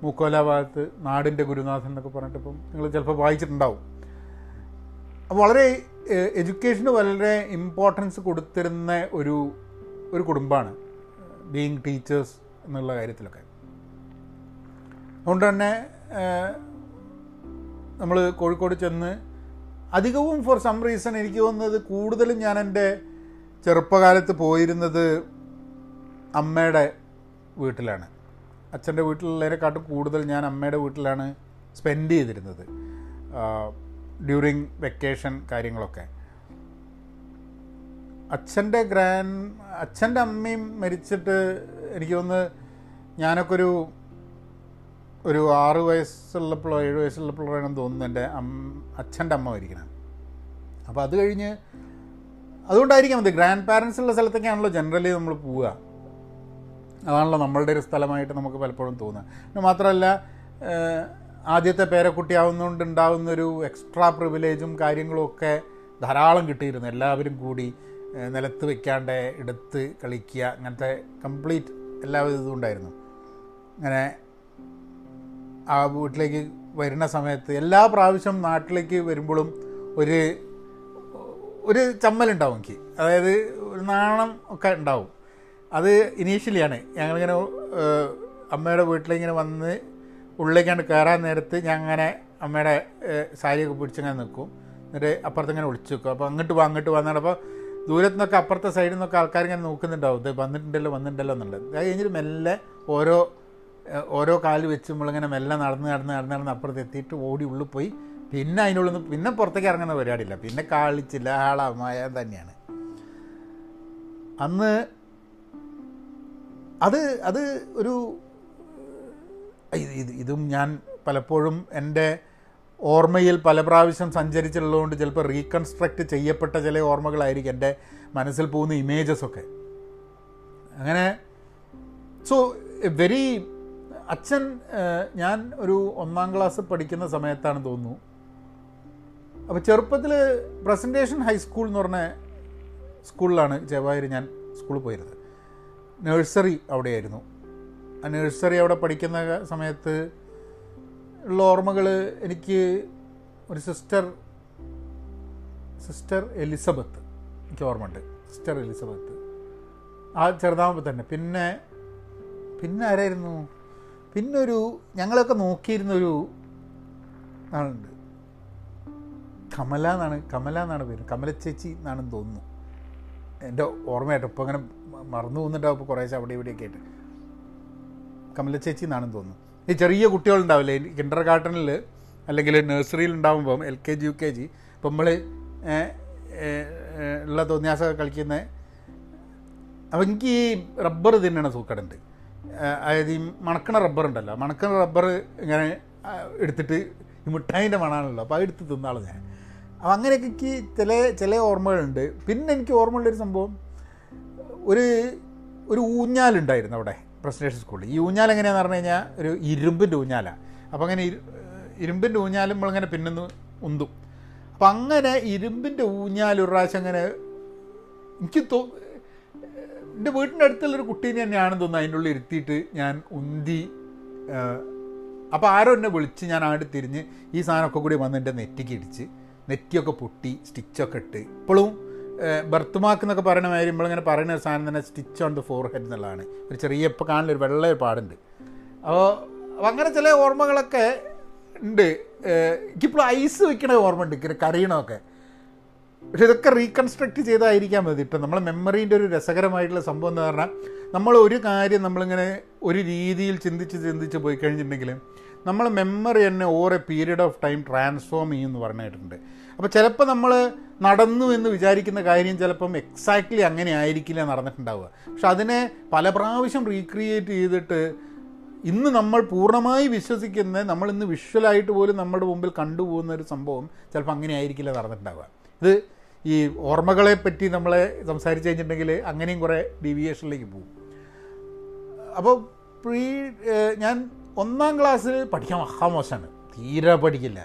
മൂക്കോല ഭാഗത്ത് നാടിന്റെ ഗുരുനാഥൻ എന്നൊക്കെ പറഞ്ഞിട്ട് ഇപ്പം നിങ്ങൾ ചിലപ്പോൾ വായിച്ചിട്ടുണ്ടാവും. അപ്പോൾ വളരെ എഡ്യൂക്കേഷന് വളരെ ഇമ്പോർട്ടൻസ് കൊടുത്തിരുന്ന ഒരു ഒരു കുടുംബമാണ് ബീങ് ടീച്ചേഴ്സ് എന്നുള്ള കാര്യത്തിലൊക്കെ. അതുകൊണ്ട് തന്നെ നമ്മൾ കോഴിക്കോട് ചെന്ന് അധികവും ഫോർ സം റീസൺ എനിക്ക് തോന്നുന്നത് കൂടുതലും ഞാൻ എന്റെ ചെറുപ്പകാലത്ത് പോയിരുന്നത് അമ്മയുടെ വീട്ടിലാണ്. അച്ഛന്റെ വീട്ടിലുള്ളതിനെക്കാട്ടും കൂടുതൽ ഞാൻ അമ്മയുടെ വീട്ടിലാണ് സ്പെൻഡ് ചെയ്തിരുന്നത് ഡ്യൂറിങ് വെക്കേഷൻ കാര്യങ്ങളൊക്കെ. അച്ഛന്റെ ഗ്രാൻഡ് അച്ഛന്റെ അമ്മയും മരിച്ചിട്ട് എനിക്ക് തോന്നുന്നു ഞാനൊക്കെ ഒരു ഒരു ആറ് വയസ്സുള്ളപ്പോഴോ ഏഴ് വയസ്സുള്ളപ്പോഴോ ആണെന്ന് തോന്നുന്നു എന്റെ അച്ഛന്റെ അമ്മ മരിക്കണം. അപ്പോൾ അത് കഴിഞ്ഞ് അതുകൊണ്ടായിരിക്കാം മതി ഗ്രാൻഡ് പാരൻസ് ഉള്ള സ്ഥലത്തൊക്കെയാണല്ലോ ജനറലി നമ്മൾ പോവുക. അതാണല്ലോ നമ്മളുടെ ഒരു സ്ഥലമായിട്ട് നമുക്ക് പലപ്പോഴും തോന്നുക. മാത്രമല്ല ആദ്യത്തെ പേരക്കുട്ടിയാവുന്നതുകൊണ്ട് ഉണ്ടാകുന്നൊരു എക്സ്ട്രാ പ്രിവിലേജും കാര്യങ്ങളും ഒക്കെ ധാരാളം കിട്ടിയിരുന്നു. എല്ലാവരും കൂടി നിലത്ത് വെക്കാണ്ട് എടുത്ത് കളിക്കുക അങ്ങനത്തെ കംപ്ലീറ്റ് എല്ലാ ഇതും ഉണ്ടായിരുന്നു. അങ്ങനെ ആ വീട്ടിലേക്ക് വരുന്ന സമയത്ത് എല്ലാ പ്രാവശ്യം നാട്ടിലേക്ക് വരുമ്പോഴും ഒരു ഒരു ചമ്മലുണ്ടാവും എനിക്ക് അതായത് ഒരു നാണം ഒക്കെ ഉണ്ടാവും. അത് ഇനീഷ്യലിയാണ് ഞങ്ങളിങ്ങനെ അമ്മയുടെ വീട്ടിലിങ്ങനെ വന്ന് ഉള്ളിലേക്കാണ്ട് കയറാൻ നേരത്ത് ഞാൻ അങ്ങനെ അമ്മയുടെ സാരിയൊക്കെ പിടിച്ചങ്ങനെ നിൽക്കും എന്നിട്ട് അപ്പുറത്തിങ്ങനെ വിളിച്ചു നിൽക്കും അപ്പോൾ അങ്ങോട്ട് വാ അങ്ങോട്ട് പോകാൻ അപ്പോൾ ദൂരത്തു നിന്നൊക്കെ അപ്പുറത്തെ സൈഡിൽ നിന്നൊക്കെ ആൾക്കാർ ഇങ്ങനെ നോക്കുന്നുണ്ടാവും. ഇത് വന്നിട്ടുണ്ടല്ലോ വന്നിട്ടുണ്ടല്ലോ എന്നുള്ളത്. അത് കഴിഞ്ഞിട്ട് മെല്ലെ ഓരോ ഓരോ കാൽ വെച്ച് നമ്മളിങ്ങനെ മെല്ലെ നടന്ന് നടന്ന് നടന്ന് നടന്ന് അപ്പുറത്ത് എത്തിയിട്ട് ഓടി ഉള്ളിൽ പോയി. പിന്നെ അതിനുള്ളിൽ നിന്ന് പിന്നെ പുറത്തേക്ക് ഇറങ്ങുന്ന പരിപാടിയില്ല. പിന്നെ കാളിച്ചില്ല ആളമായ തന്നെയാണ്. അന്ന് അത് അത് ഒരു ഇത് ഇത് ഞാൻ പലപ്പോഴും എന്റെ ഓർമ്മയിൽ പല പ്രാവശ്യം സഞ്ചരിച്ചുള്ളതുകൊണ്ട് ചിലപ്പോൾ റീകൺസ്ട്രക്റ്റ് ചെയ്യപ്പെട്ട ചില ഓർമ്മകളായിരിക്കും എന്റെ മനസ്സിൽ പോകുന്ന ഇമേജസ് ഒക്കെ. അങ്ങനെ സോ വെരി അച്ഛൻ ഞാൻ ഒരു ഒന്നാം ക്ലാസ് പഠിക്കുന്ന സമയത്താണ് തോന്നുന്നു. അപ്പോൾ ചെറുപ്പത്തിൽ പ്രസന്റേഷൻ ഹൈസ്കൂൾ എന്ന് പറഞ്ഞ സ്കൂളിലാണ് ചെവായൂർ ഞാൻ സ്കൂളിൽ പോയിരുന്നത്. നഴ്സറി അവിടെയായിരുന്നു. ആ നഴ്സറി അവിടെ പഠിക്കുന്ന സമയത്ത് ഉള്ള ഓർമ്മകൾ എനിക്ക് ഒരു സിസ്റ്റർ സിസ്റ്റർ എലിസബത്ത് എനിക്ക് ഓർമ്മയുണ്ട്. സിസ്റ്റർ എലിസബത്ത് ആ ചെറുതാകുമ്പോൾ തന്നെ. പിന്നെ പിന്നെ ആരായിരുന്നു? പിന്നെ ഒരു ഞങ്ങളൊക്കെ നോക്കിയിരുന്നൊരു ആളുണ്ട്. കമല എന്നാണ് കമല എന്നാണ് പേര്. കമല ചേച്ചി എന്നാണെന്ന് തോന്നുന്നു. എന്റെ ഓർമ്മയായിട്ട് ഇപ്പോൾ അങ്ങനെ മറന്നു പോകുന്നുണ്ടാവും ഇപ്പോൾ കുറേശ്ശെ അവിടെ ഇവിടെയൊക്കെ ആയിട്ട്. കമല ചേച്ചി എന്നാണെന്ന് തോന്നുന്നു. ഈ ചെറിയ കുട്ടികളുണ്ടാവില്ലേ? കിൻഡർ ഗാർഡനിൽ അല്ലെങ്കിൽ നഴ്സറിയിൽ ഉണ്ടാകുമ്പം L K G U K G ഇപ്പം നമ്മൾ ഉള്ള തോന്നിയാസമൊക്കെ കളിക്കുന്ന അപ്പം എനിക്ക് ഈ റബ്ബർ തിന്നണ സൂക്കടുണ്ട്. അതായത് ഈ മണക്കണ റബ്ബർ ഉണ്ടല്ലോ. മണക്കണ റബ്ബർ ഇങ്ങനെ എടുത്തിട്ട് ഈ മിഠായിന്റെ മണാണല്ലോ അപ്പോൾ അതെടുത്ത് തിന്നാളെ ഞാൻ. അപ്പം അങ്ങനെയൊക്കെ എനിക്ക് ചില ചില ഓർമ്മകളുണ്ട്. പിന്നെ എനിക്ക് ഓർമ്മയുള്ളൊരു സംഭവം. ഒരു ഒരു ഊഞ്ഞാലുണ്ടായിരുന്നു അവിടെ പ്രസിഡൻഷ്യൽ സ്കൂളിൽ. ഈ ഊഞ്ഞാൽ എങ്ങനെയാണെന്ന് പറഞ്ഞു കഴിഞ്ഞാൽ ഒരു ഇരുമ്പിന്റെ ഊഞ്ഞാലാണ് അപ്പോൾ അങ്ങനെ ഇരു- ഇരുമ്പിന്റെ ഊഞ്ഞാലും നമ്മളിങ്ങനെ പിന്നൊന്ന് ഉന്തും. അപ്പം അങ്ങനെ ഇരുമ്പിന്റെ ഊഞ്ഞാൽ ഒരു പ്രാവശ്യം അങ്ങനെ എനിക്ക് തോ എന്റെ വീട്ടിന്റെ അടുത്തുള്ളൊരു കുട്ടീനെ തന്നെയാണെന്ന് തോന്നുന്നു അതിന്റെ ഉള്ളിൽ ഇരുത്തിയിട്ട് ഞാൻ ഉന്തി അപ്പോൾ ആരോ എന്നെ വിളിച്ച് ഞാൻ അങ്ങോട്ട് തിരിഞ്ഞ് ഈ സാധനമൊക്കെ കൂടി വന്ന് എന്റെ നെറ്റിക്ക് ഇടിച്ച് നെറ്റിയൊക്കെ പൊട്ടി സ്റ്റിച്ചൊക്കെ ഇട്ട്. ഇപ്പോഴും ബർത്ത് മാർക്ക് എന്നൊക്കെ പറയുന്ന മാതിരി നമ്മളിങ്ങനെ പറയുന്ന ഒരു സാധനം തന്നെ stitch on the forehead എന്നുള്ളതാണ്. ഒരു ചെറിയ ഇപ്പോൾ കാണുന്ന ഒരു വെള്ള ഒരു പാടുണ്ട് അപ്പോൾ അങ്ങനെ ചില ഓർമ്മകളൊക്കെ ഉണ്ട്. എനിക്കിപ്പോൾ ഐസ് വെക്കണ ഓർമ്മ ഉണ്ട് ഇങ്ങനെ കരയണമൊക്കെ പക്ഷെ ഇതൊക്കെ റീകൺസ്ട്രക്ട് ചെയ്തായിരിക്കാൻ മതി. ഇപ്പം നമ്മളെ മെമ്മറീന്റെ ഒരു രസകരമായിട്ടുള്ള സംഭവം എന്ന് പറഞ്ഞാൽ നമ്മൾ ഒരു കാര്യം നമ്മളിങ്ങനെ ഒരു രീതിയിൽ ചിന്തിച്ച് ചിന്തിച്ച് പോയി കഴിഞ്ഞിട്ടുണ്ടെങ്കിൽ നമ്മൾ മെമ്മറി തന്നെ a period of time transform ചെയ്യും എന്ന് പറഞ്ഞിട്ടുണ്ട്. അപ്പോൾ ചിലപ്പോൾ നമ്മൾ നടന്നു എന്ന് വിചാരിക്കുന്ന കാര്യം ചിലപ്പം എക്സാക്ട്ലി അങ്ങനെ ആയിരിക്കില്ല നടന്നിട്ടുണ്ടാവുക. പക്ഷെ അതിനെ പല പ്രാവശ്യം റീക്രിയേറ്റ് ചെയ്തിട്ട് ഇന്ന് നമ്മൾ പൂർണമായി വിശ്വസിക്കുന്ന നമ്മൾ ഇന്ന് വിഷ്വലായിട്ട് പോലും നമ്മുടെ മുമ്പിൽ കണ്ടുപോകുന്ന ഒരു സംഭവം ചിലപ്പോൾ അങ്ങനെ ആയിരിക്കില്ല നടന്നിട്ടുണ്ടാവുക. ഇത് ഈ ഓർമ്മകളെ പറ്റി നമ്മളെ സംസാരിച്ച് കഴിഞ്ഞിട്ടുണ്ടെങ്കിൽ അങ്ങനെയും കുറേ ഡീവിയേഷനിലേക്ക് പോകും. അപ്പോൾ പ്രീ ഞാൻ ഒന്നാം ക്ലാസ്സിൽ പഠിക്കാൻ മഹാമോശമാണ് തീരെ പഠിക്കില്ല.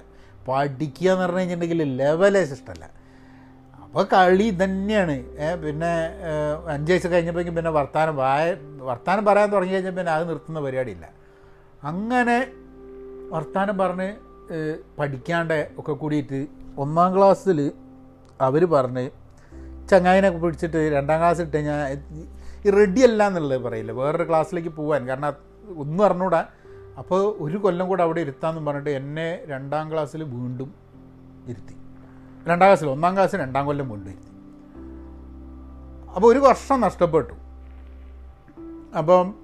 പഠിക്കുക എന്ന് പറഞ്ഞു കഴിഞ്ഞിട്ടുണ്ടെങ്കിൽ ലെവലേ ഇഷ്ടമല്ല. അപ്പോൾ കളി തന്നെയാണ് പിന്നെ അഞ്ച് വയസ്സ് കഴിഞ്ഞപ്പോഴേക്കും പിന്നെ വർത്താനം വായ വർത്താനം പറയാൻ തുടങ്ങി കഴിഞ്ഞാൽ പിന്നെ അത് നിർത്തുന്ന പരിപാടിയില്ല. അങ്ങനെ വർത്താനം പറഞ്ഞ് പഠിക്കാണ്ട് ഒക്കെ കൂടിയിട്ട് ഒന്നാം ക്ലാസ്സിൽ അവർ പറഞ്ഞ് ചങ്ങായിനെ പിടിച്ചിട്ട് രണ്ടാം ക്ലാസ് ഇട്ട് ഈ റെഡി അല്ല എന്നുള്ളത് പറയില്ല. വേറൊരു ക്ലാസ്സിലേക്ക് പോകാൻ കാരണം ഒന്നും അറിഞ്ഞൂടാ. അപ്പോൾ ഒരു കൊല്ലം കൂടെ അവിടെ ഇരുത്താമെന്നും പറഞ്ഞിട്ട് എന്നെ രണ്ടാം ക്ലാസ്സിൽ വീണ്ടും ഇരുത്തി. രണ്ടാം ക്ലാസ്സിൽ ഒന്നാം ക്ലാസ്സിൽ രണ്ടാം കൊല്ലം വീണ്ടും ഇരുത്തി. അപ്പോൾ ഒരു വർഷം നഷ്ടപ്പെട്ടു. അപ്പം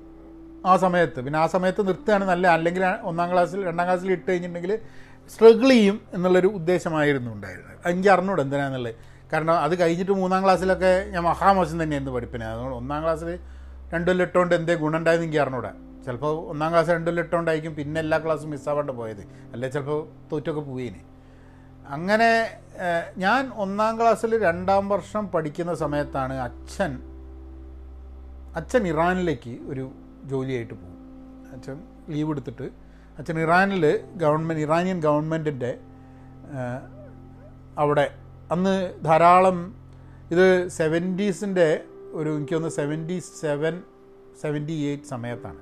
ആ സമയത്ത് പിന്നെ ആ സമയത്ത് നിർത്തുകയാണ് നല്ല അല്ലെങ്കിൽ ഒന്നാം ക്ലാസ്സിൽ രണ്ടാം ക്ലാസ്സിൽ ഇട്ട് കഴിഞ്ഞിട്ടുണ്ടെങ്കിൽ സ്ട്രഗിൾ ചെയ്യും എന്നുള്ളൊരു ഉദ്ദേശമായിരുന്നു ഉണ്ടായിരുന്നത്. എനിക്ക് അറിഞ്ഞൂടെ എന്തിനാന്നുള്ളത്? കാരണം അത് കഴിഞ്ഞിട്ട് മൂന്നാം ക്ലാസ്സിലൊക്കെ ഞാൻ മഹാമോശം തന്നെയായിരുന്നു പഠിപ്പിനെ. അതുകൊണ്ട് ഒന്നാം ക്ലാസ്സിൽ രണ്ടു കൊല്ലം ഇട്ടുകൊണ്ട് എന്തേ ഗുണം ഉണ്ടായെന്ന് എനിക്ക് അറിഞ്ഞൂടെ. ചിലപ്പോൾ ഒന്നാം ക്ലാസ് രണ്ടു കൊല്ലം ഇട്ടുകൊണ്ടായിരിക്കും പിന്നെ എല്ലാ ക്ലാസ്സും മിസ്സാവാണ്ട് പോയത്. അല്ലെ ചിലപ്പോൾ തോറ്റൊക്കെ പോയിന്. അങ്ങനെ ഞാൻ ഒന്നാം ക്ലാസ്സിൽ രണ്ടാം വർഷം പഠിക്കുന്ന സമയത്താണ് അച്ഛൻ അച്ഛൻ ഇറാനിലേക്ക് ഒരു ജോലിയായിട്ട് പോകും. അച്ഛൻ ലീവ് എടുത്തിട്ട് അച്ഛൻ ഇറാനിൽ ഗവൺമെന്റ് ഇറാനിയൻ ഗവൺമെന്റിന്റെ അവിടെ. അന്ന് ധാരാളം ഇത് സെവന്റീസിന്റെ ഒരു എനിക്ക് തോന്നുന്നു സെവന്റി സെവൻ സെവന്റി എയ്റ്റ് സമയത്താണ്.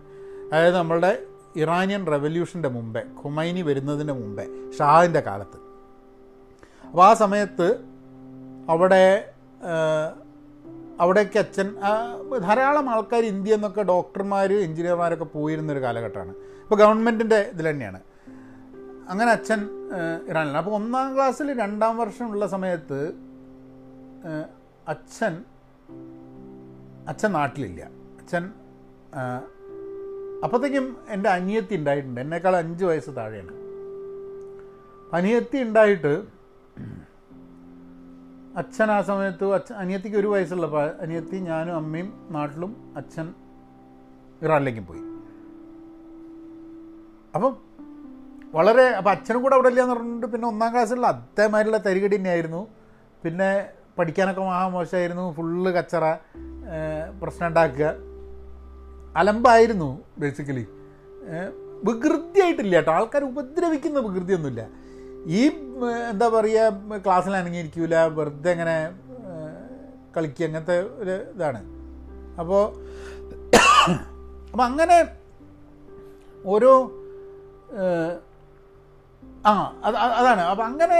അതായത് നമ്മളുടെ ഇറാനിയൻ റെവല്യൂഷന്റെ മുമ്പേ ഖുമൈനി വരുന്നതിന് മുമ്പേ ഷാഹിന്റെ കാലത്ത്. അപ്പോൾ ആ സമയത്ത് അവിടെ അവിടേക്ക് അച്ഛൻ ധാരാളം ആൾക്കാർ ഇന്ത്യ എന്നൊക്കെ ഡോക്ടർമാർ എഞ്ചിനീയർമാരൊക്കെ പോയിരുന്നൊരു കാലഘട്ടമാണ്. ഇപ്പോൾ ഗവൺമെന്റിന്റെ ഇതിൽ തന്നെയാണ്. അങ്ങനെ അച്ഛൻ ഇറാനിലാണ്. അപ്പോൾ ഒന്നാം ക്ലാസ്സിൽ രണ്ടാം വർഷമുള്ള സമയത്ത് അച്ഛൻ അച്ഛൻ നാട്ടിലില്ല. അച്ഛൻ അപ്പോഴത്തേക്കും എന്റെ അനിയത്തി ഉണ്ടായിട്ടുണ്ട്. എന്നേക്കാൾ അഞ്ച് വയസ്സ് താഴെയാണ്. അനിയത്തി ഉണ്ടായിട്ട് അച്ഛൻ ആ സമയത്ത് അച്ഛൻ അനിയത്തിക്ക് ഒരു വയസ്സുള്ളപ്പോൾ അനിയത്തി ഞാനും അമ്മയും നാട്ടിലും അച്ഛൻ ഇറാനിലേക്കും പോയി. അപ്പം വളരെ അപ്പം അച്ഛനും കൂടെ അവിടെ ഇല്ലയെന്ന് പറഞ്ഞിട്ട് പിന്നെ ഒന്നാം ക്ലാസ്സിലുള്ള അതേമാതിരിയുള്ള തരികടി തന്നെയായിരുന്നു. പിന്നെ പഠിക്കാനൊക്കെ മഹാ മോശമായിരുന്നു ഫുള്ള് കച്ചറ പ്രശ്നം ഉണ്ടാക്കുക. അലമ്പായിരുന്നു ബേസിക്കലി വികൃതിയായിട്ടില്ല കേട്ടോ. ആൾക്കാർ ഉപദ്രവിക്കുന്ന വികൃതിയൊന്നുമില്ല. ഈ എന്താ പറയുക ക്ലാസ്സിൽ അനങ്ങിയിരിക്കൂല വെറുതെ അങ്ങനെ കളിക്കുക അങ്ങനത്തെ ഒരു ഇതാണ്. അപ്പോൾ അപ്പം അങ്ങനെ ഓരോ ആ അത് അത് അതാണ്. അപ്പം അങ്ങനെ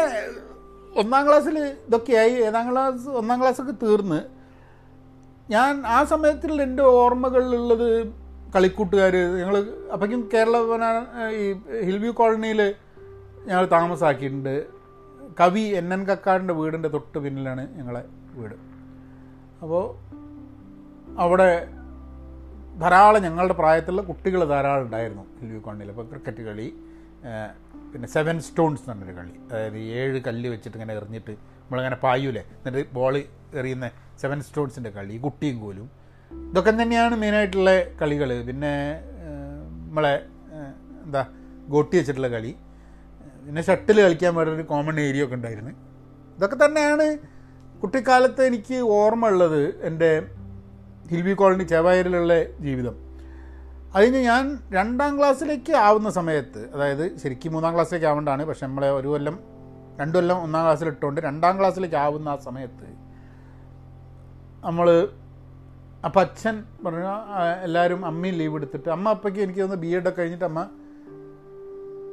ഒന്നാം ക്ലാസ്സിൽ ഇതൊക്കെയായി. ഏഴാം ക്ലാസ് ഒന്നാം ക്ലാസ്സൊക്കെ തീർന്ന്. ഞാൻ ആ സമയത്തിൽ എന്റെ ഓർമ്മകളിലുള്ളത് കളിക്കൂട്ടുകാർ ഞങ്ങൾ അപ്പോഴേക്കും കേരള ഈ ഹിൽവ്യൂ കോളനിയിൽ ഞങ്ങൾ താമസാക്കിയിട്ടുണ്ട്. കവി എൻ എൻ കക്കാടിന്റെ വീടിന്റെ തൊട്ട് പിന്നിലാണ് ഞങ്ങളെ വീട്. അപ്പോൾ അവിടെ ധാരാളം ഞങ്ങളുടെ പ്രായത്തിലുള്ള കുട്ടികൾ ധാരാളം ഉണ്ടായിരുന്നു ഹിൽവ്യൂ കോളനിയിൽ അപ്പോൾ ക്രിക്കറ്റ് കളി പിന്നെ സെവൻ സ്റ്റോൺസ് എന്ന് പറഞ്ഞൊരു കളി അതായത് ഏഴ് കല്ല് വെച്ചിട്ട് ഇങ്ങനെ എറിഞ്ഞിട്ട് നമ്മളങ്ങനെ പായൂലേ. എന്നിട്ട് ബോൾ എറിയുന്ന സെവൻ സ്റ്റോൺസിന്റെ കളി കുട്ടിയും കോലും. ഇതൊക്കെ തന്നെയാണ് മെയിനായിട്ടുള്ള കളികൾ പിന്നെ നമ്മളെ എന്താ ഗോട്ടി വെച്ചിട്ടുള്ള കളി. പിന്നെ ഷട്ടിൽ കളിക്കാൻ വേണ്ടി ഒരു കോമൺ ഏരിയ ഒക്കെ ഉണ്ടായിരുന്നു. ഇതൊക്കെ തന്നെയാണ് കുട്ടിക്കാലത്ത് എനിക്ക് ഓർമ്മ ഉള്ളത് എന്റെ ഹിൽവി കോളനി ചെവായൂരിലുള്ള ജീവിതം. അതിന് ഞാൻ രണ്ടാം ക്ലാസ്സിലേക്ക് ആവുന്ന സമയത്ത് അതായത് ശരിക്കും മൂന്നാം ക്ലാസ്സിലേക്ക് ആവേണ്ടതാണ് പക്ഷെ നമ്മളെ ഒരു കൊല്ലം രണ്ടു കൊല്ലം ഒന്നാം ക്ലാസ്സിൽ ഇട്ടുകൊണ്ട് രണ്ടാം ക്ലാസ്സിലേക്ക് ആവുന്ന ആ സമയത്ത് നമ്മൾ അപ്പം അച്ഛൻ പറഞ്ഞു എല്ലാവരും അമ്മയും ലീവ് എടുത്തിട്ട് അമ്മ അപ്പയ്ക്ക് എനിക്ക് തോന്നുന്നു ബി എഡ് ഒക്കെ കഴിഞ്ഞിട്ട് അമ്മ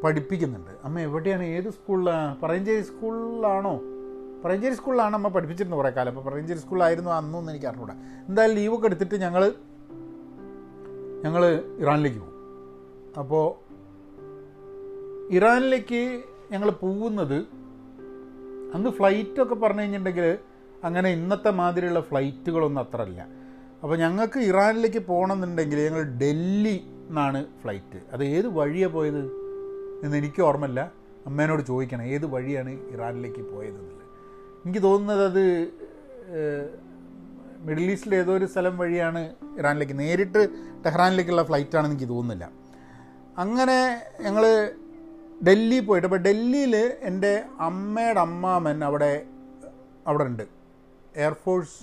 പഠിപ്പിക്കുന്നുണ്ട്. അമ്മ എവിടെയാണ് ഏത് സ്കൂളിലാണ് പറയഞ്ചേരി സ്കൂളിലാണോ? പറയഞ്ചേരി സ്കൂളിലാണ് അമ്മ പഠിപ്പിച്ചിരുന്നത് കുറേ കാലം. അപ്പോൾ പറയഞ്ചേരി സ്കൂളിലായിരുന്നു അന്നൊന്നും എനിക്ക് അറിഞ്ഞൂടാ എന്തായാലും ലീവൊക്കെ എടുത്തിട്ട് ഞങ്ങൾ ഞങ്ങൾ ഇറാനിലേക്ക് പോകും. അപ്പോൾ ഇറാനിലേക്ക് ഞങ്ങൾ പോകുന്നത് അന്ന് ഫ്ലൈറ്റൊക്കെ പറഞ്ഞു കഴിഞ്ഞിട്ടുണ്ടെങ്കിൽ അങ്ങനെ ഇന്നത്തെ മാതിരിയുള്ള ഫ്ലൈറ്റുകളൊന്നും അത്ര ഇല്ല അപ്പോൾ ഞങ്ങൾക്ക് ഇറാനിലേക്ക് പോകണമെന്നുണ്ടെങ്കിൽ ഞങ്ങൾ ഡൽഹി എന്നാണ് ഫ്ലൈറ്റ് അത് ഏത് വഴിയാണ് പോയത്? എന്ന് എനിക്ക് ഓർമ്മയില്ല. അമ്മേനോട് ചോദിക്കണം ഏത് വഴിയാണ് ഇറാനിലേക്ക് പോയത് എന്നുള്ളത്. എനിക്ക് തോന്നുന്നത് അത് മിഡിൽ ഈസ്റ്റിലെ ഏതോ ഒരു സ്ഥലം വഴിയാണ് ഇറാനിലേക്ക്. നേരിട്ട് ടെഹ്റാനിലേക്കുള്ള ഫ്ലൈറ്റാണെന്ന് എനിക്ക് തോന്നുന്നില്ല. അങ്ങനെ ഞങ്ങൾ ഡൽഹി പോയിട്ട് അപ്പോൾ ഡൽഹിയിൽ എന്റെ അമ്മയുടെ അമ്മാമൻ അവിടെ അവിടെ ഉണ്ട് എയർഫോഴ്സ്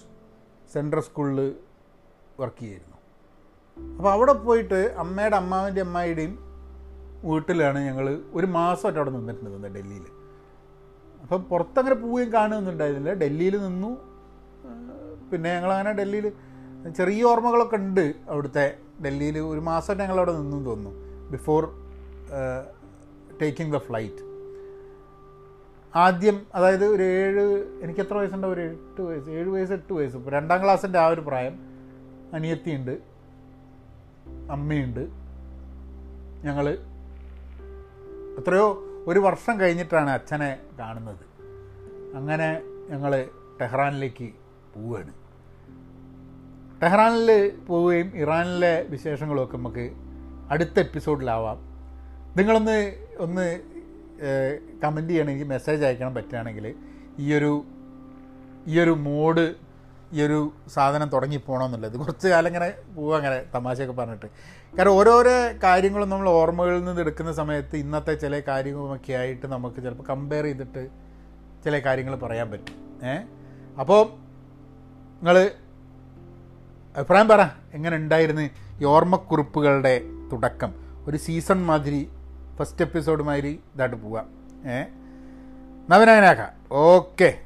സെൻട്രൽ സ്കൂളിൽ വർക്ക് ചെയ്യുന്നു അപ്പോൾ അവിടെ പോയിട്ട് അമ്മയുടെ അമ്മാവിന്റെ അമ്മായിയുടെയും വീട്ടിലാണ് ഞങ്ങൾ ഒരു മാസമായിട്ട് അവിടെ നിന്നിട്ടുണ്ട് ഡൽഹിയിൽ അപ്പം പുറത്തങ്ങനെ പോവുകയും കാണുകയൊന്നുണ്ടായിരുന്നില്ല ഡൽഹിയിൽ നിന്നു. പിന്നെ ഞങ്ങളങ്ങനെ ഡൽഹിയിൽ ചെറിയ ഓർമ്മകളൊക്കെ ഉണ്ട് അവിടുത്തെ ഡൽഹിയിൽ ഒരു മാസം ഞങ്ങൾ അവിടെ നിന്നു തോന്നുന്നു. ബിഫോർ ടേക്കിംഗ് ദ ഫ്ലൈറ്റ് ആദ്യം അതായത് ഒരു ഏഴ് എനിക്ക് എത്ര വയസ്സുണ്ട്? ഒരു എട്ട് വയസ്സ് ഏഴ് വയസ്സ് എട്ട് വയസ്സ്. ഇപ്പോൾ രണ്ടാം ക്ലാസ്സിന്റെ ആ ഒരു പ്രായം. അനിയത്തിയുണ്ട്. അമ്മയുണ്ട്. ഞങ്ങൾ എത്രയോ ഒരു വർഷം കഴിഞ്ഞിട്ടാണ് അച്ഛനെ കാണുന്നത്. അങ്ങനെ ഞങ്ങൾ ടെഹ്റാനിലേക്ക് പോവുകയാണ് ടെഹ്റാനിൽ പോവുകയും ഇറാനിലെ വിശേഷങ്ങളൊക്കെ നമുക്ക് അടുത്ത എപ്പിസോഡിലാവാം. നിങ്ങളൊന്ന് ഒന്ന് കമന്റ് ചെയ്യണമെങ്കിൽ മെസ്സേജ് അയക്കണം പറ്റുകയാണെങ്കിൽ ഈയൊരു ഈയൊരു മോഡ് ഈ ഒരു സാധനം തുടങ്ങി പോകണമെന്നുള്ളത് കുറച്ച് കാലം ഇങ്ങനെ പോവുക അങ്ങനെ തമാശയൊക്കെ പറഞ്ഞിട്ട്. കാരണം ഓരോരോ കാര്യങ്ങളും നമ്മൾ ഓർമ്മകളിൽ നിന്ന് എടുക്കുന്ന സമയത്ത് ഇന്നത്തെ ചില കാര്യങ്ങളുമൊക്കെ ആയിട്ട് നമുക്ക് ചിലപ്പോൾ കമ്പയർ ചെയ്തിട്ട് ചില കാര്യങ്ങൾ പറയാൻ പറ്റും. ഏ? അപ്പോൾ നിങ്ങൾ അഭിപ്രായം പറ. എങ്ങനെ ഉണ്ടായിരുന്നു ഈ ഓർമ്മക്കുറിപ്പുകളുടെ തുടക്കം? ഒരു സീസൺ മാതിരി ഫസ്റ്റ് എപ്പിസോഡ് മാതിരി ഇതായിട്ട് പോവാം. ഏ? നവനായനാക്കാം ഓക്കെ.